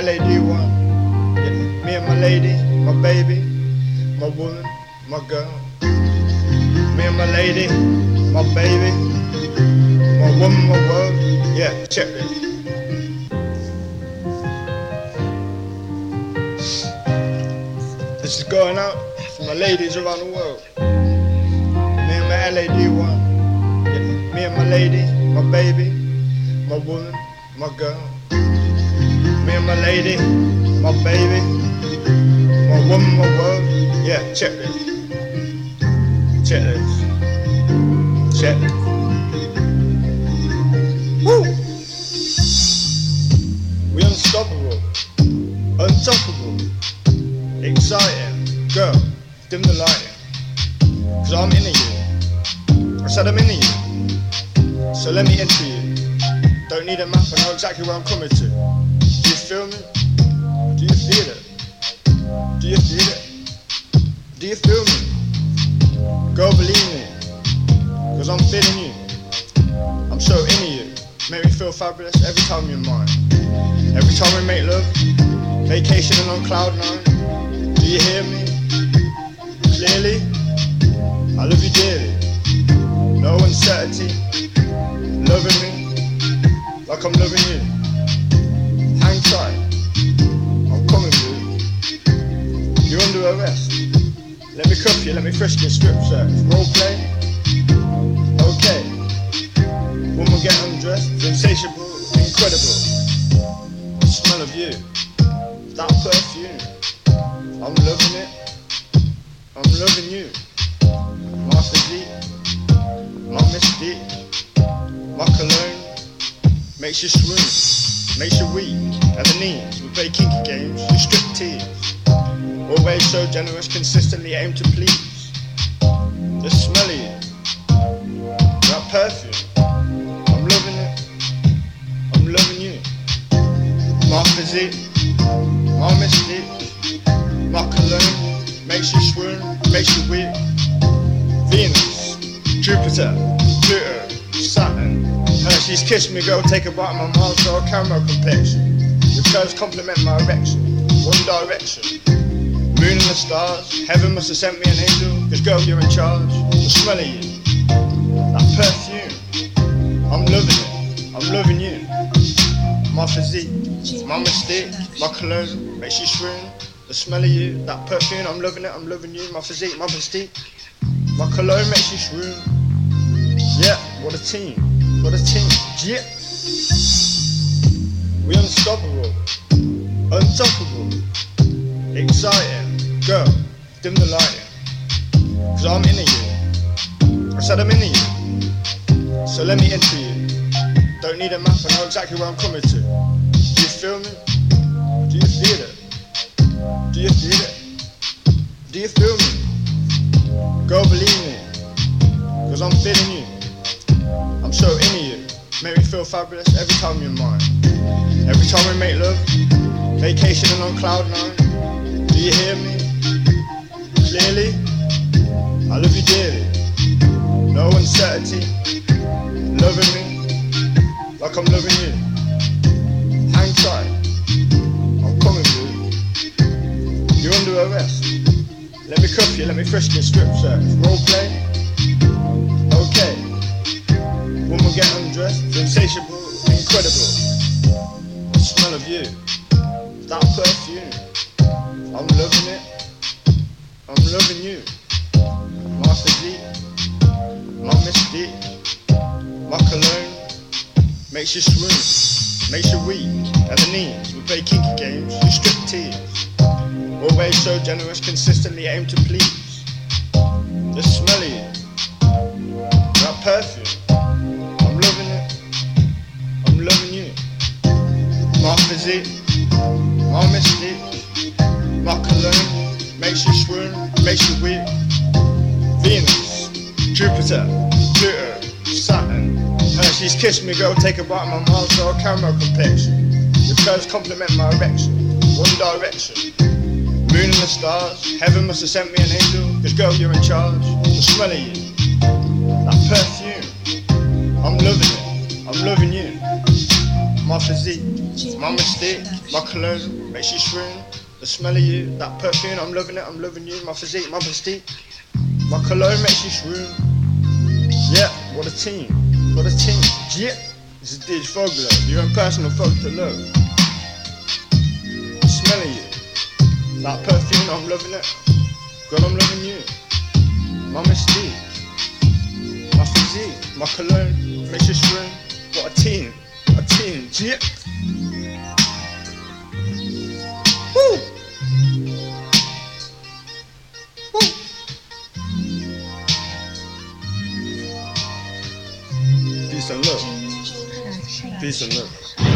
LAD one. Yeah, me and my lady, my baby, my woman, my girl. Me and my lady, my baby, my woman, my world. Yeah, check this. This is going out for my ladies around the world. Me and my LAD one. Me and my lady, my baby, my woman, my girl. Me and my lady, my baby, my woman, my world. Yeah, check this. Check this. Check this. Woo! We unstoppable, unstoppable, exciting. Girl, dim the lighting. Cause I'm into you. I said I'm into you. So let me enter you. Don't need a map, I know exactly where I'm coming to. Feel me? Do you feel it? Do you feel it? Do you feel me? Girl, believe me. Cause I'm feeling you. I'm so into you. Make me feel fabulous every time you're mine. Every time we make love, vacationing on cloud nine. Do you hear me? Clearly, I love you dearly. No uncertainty, loving me like I'm loving you. Strip search, role play. Okay. Woman get undressed, insatiable, incredible. The smell of you, that perfume. I'm loving it. I'm loving you. My physique, my mystique, my cologne makes you swoon, makes you weak at the knees. We play kinky games, you strip tease. Always so generous, consistently aim to please. My cologne makes you swoon, makes you weak. Venus, Jupiter, Pluto, Saturn. Hershey's kiss me, girl, take a bite of my Mars girl camera complexion. Your curves complement my erection, one direction. Moon and the stars, heaven must have sent me an angel, cause girl, you're in charge. The smell of you, that perfume, I'm loving it, I'm loving you. My physique, my mistake, my cologne makes you swoon. The smell of you, that perfume, I'm loving it, I'm loving you. My physique, my mystique, my cologne makes you swoon. Yeah, what a team, what a team, yeah. We unstoppable, unstoppable, exciting. Girl, dim the lighting. Cause I'm into you. I said I'm into you. So let me enter you. Don't need a map, I know exactly where I'm coming to. Do you feel me? Do you feel it? Do you feel it? Do you feel me? Girl, believe me. Cause I'm feeling you. I'm so into you. Make me feel fabulous every time you're mine. Every time we make love, vacationing on cloud nine. Do you hear me? Clearly, Let me cuff you, let me frisk you, strip search, role play. Okay. Woman get undressed, insatiable, incredible. The smell of you, that perfume. I'm loving it. I'm loving you. My physique, my mystique, my cologne makes you swoon, makes you weak at the knees. We play kinky games, you strip tease. Always so generous, consistently aim to please. The smell of you, that perfume. I'm loving it. I'm loving you. My physique, my mystique, my cologne makes you swoon, makes you weak. Venus, Jupiter, Pluto, Saturn. Hershey's kiss me, girl, take a bite of my girl camera complexion. Your curves complement my erection, one direction. Moon and the stars, heaven must have sent me an angel, cause girl, you're in charge. The smell of you, that perfume. I'm loving it, I'm loving you. My physique, My mistake, my cologne makes you swoon. The smell of you, that perfume, I'm loving it, I'm loving you. My physique, my mystique, my cologne makes you swoon. Yeah, what a team, what a team. Yeah, this is DJ Fogler, your own personal folk to love. The smell of you, that perfume, I'm loving it. Girl, I'm loving you. My mystique, my physique, my cologne makes you swoon. What a team, a team. Yeah. Woo! Woo! Peace and love. Peace and love.